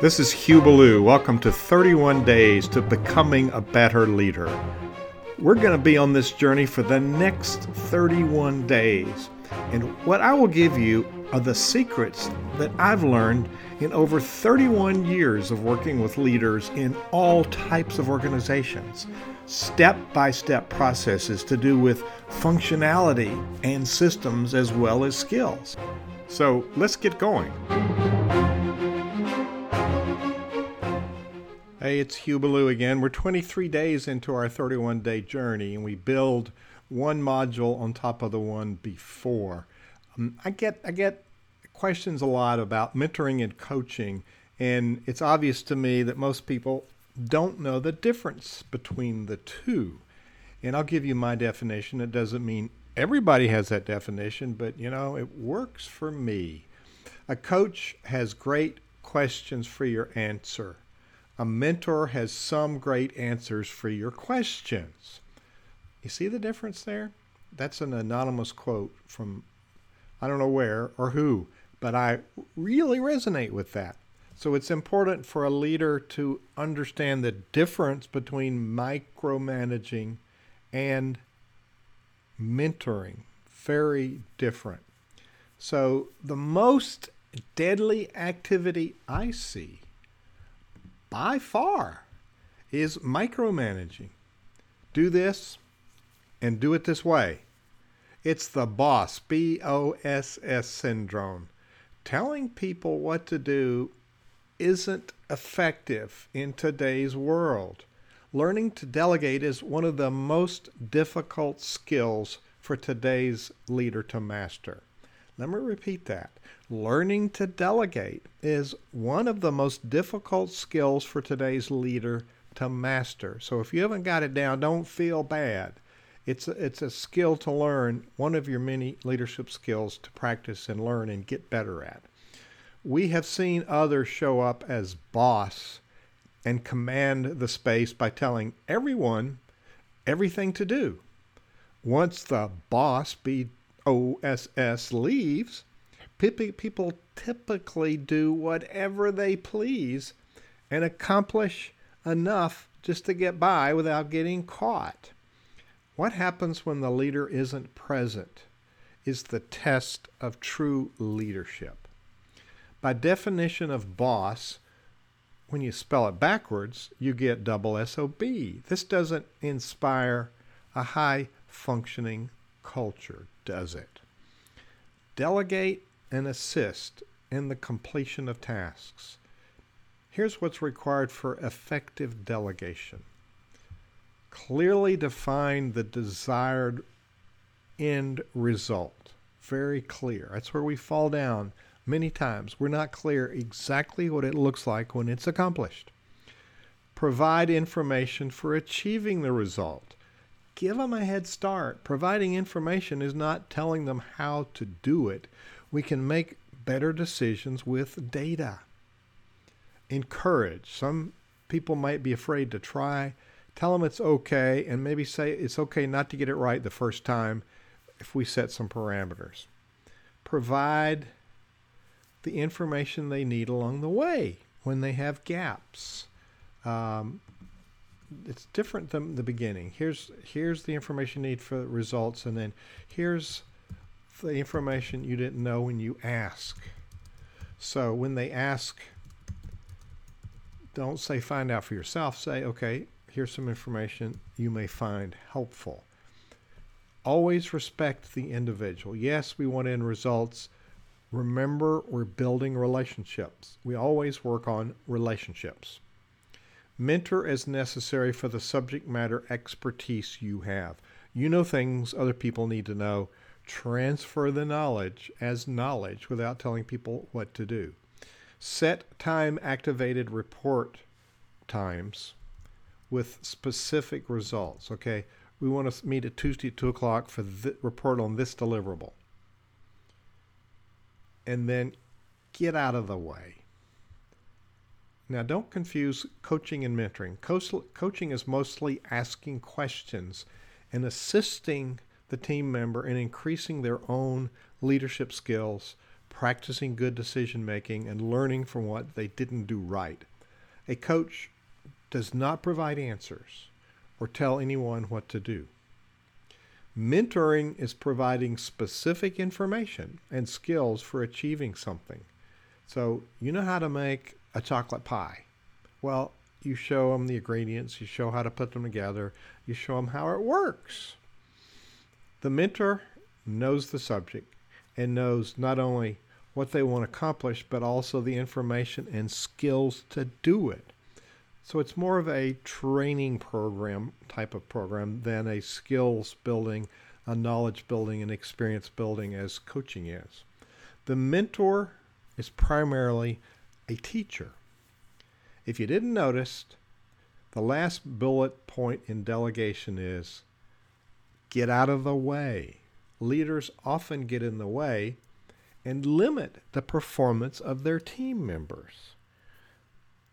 This is Hugh Ballou. Welcome to 31 Days to Becoming a Better Leader. We're going to be on this journey for the next 31 days. And what I will give you are the secrets that I've learned in over 31 years of working with leaders in all types of organizations. Step by step processes to do with functionality and systems as well as skills. So let's get going. Hey, it's Hugh Ballou again. We're 23 days into our 31 day journey, and we build one module on top of the one before. Um, I get I get questions a lot about mentoring and coaching, and it's obvious to me that most people don't know the difference between the two. And I'll give you my definition. It doesn't mean everybody has that definition, but you know, it works for me. A coach has great questions for your answer a mentor has some great answers for your questions. You see the difference there? That's an anonymous quote from I don't know where or who, but I really resonate with that. So it's important for a leader to understand the difference between micromanaging and mentoring. Very different. So the most deadly activity I see by far is micromanaging. Do this and do it this way. It's the boss, B O S S syndrome. Telling people what to do isn't effective in today's world. Learning to delegate is one of the most difficult skills for today's leader to master. Let me repeat that. Learning to delegate is one of the most difficult skills for today's leader to master. So if you haven't got it down, don't feel bad. It's a, it's a skill to learn, one of your many leadership skills to practice and learn and get better at. We have seen others show up as boss and command the space by telling everyone everything to do. Once the boss, be OSS leaves, people typically do whatever they please and accomplish enough just to get by without getting caught. What happens when the leader isn't present is the test of true leadership. By definition of boss, when you spell it backwards, you get double SOB. This doesn't inspire a high functioning culture, does it? Delegate and assist in the completion of tasks. Here's what's required for effective delegation. Clearly define the desired end result. Very clear. That's where we fall down many times. We're not clear exactly what it looks like when it's accomplished. Provide information for achieving the result give them a head start. Providing information is not telling them how to do it. We can make better decisions with data. Encourage. Some people might be afraid to try. Tell them it's okay, and maybe say it's okay not to get it right the first time if we set some parameters. Provide the information they need along the way when they have gaps. Um, it's different than the beginning. Here's here's the information you need for results, and then here's the information you didn't know when you ask. So when they ask, don't say find out for yourself. Say, okay, here's some information you may find helpful. Always respect the individual. Yes, we want end results. Remember, we're building relationships. We always work on relationships. Mentor as necessary for the subject matter expertise you have. You know things other people need to know. Transfer the knowledge as knowledge without telling people what to do. Set time activated report times with specific results. Okay, we want to meet at Tuesday at 2 o'clock for the report on this deliverable. And then get out of the way. Now, don't confuse coaching and mentoring. Co- coaching is mostly asking questions and assisting the team member in increasing their own leadership skills, practicing good decision making, and learning from what they didn't do right. A coach does not provide answers or tell anyone what to do. Mentoring is providing specific information and skills for achieving something. So, you know how to make a chocolate pie. Well, you show them the ingredients, you show how to put them together, you show them how it works. The mentor knows the subject and knows not only what they want to accomplish, but also the information and skills to do it. So it's more of a training program type of program than a skills building, a knowledge building, and experience building as coaching is. The mentor is primarily a teacher. If you didn't notice, the last bullet point in delegation is get out of the way. Leaders often get in the way and limit the performance of their team members.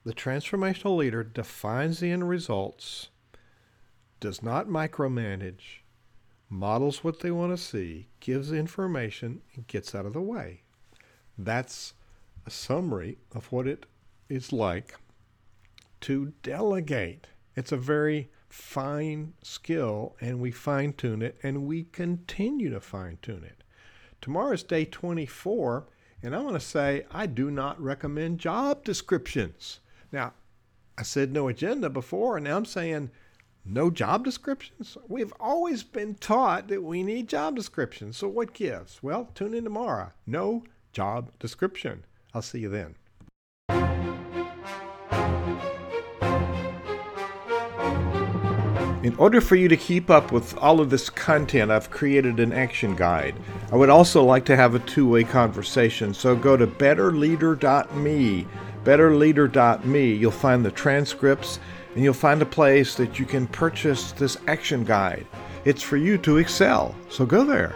The transformational leader defines the end results, does not micromanage, models what they want to see, gives information, and gets out of the way. That's a summary of what it is like to delegate. It's a very fine skill, and we fine tune it, and we continue to fine tune it. Tomorrow is day 24, and I want to say I do not recommend job descriptions. Now, I said no agenda before, and now I'm saying no job descriptions. We've always been taught that we need job descriptions. So what gives? Well, tune in tomorrow. No job description. I'll see you then. In order for you to keep up with all of this content, I've created an action guide. I would also like to have a two way conversation, so go to betterleader.me betterleader.me. You'll find the transcripts and you'll find a place that you can purchase this action guide. It's for you to excel, so go there.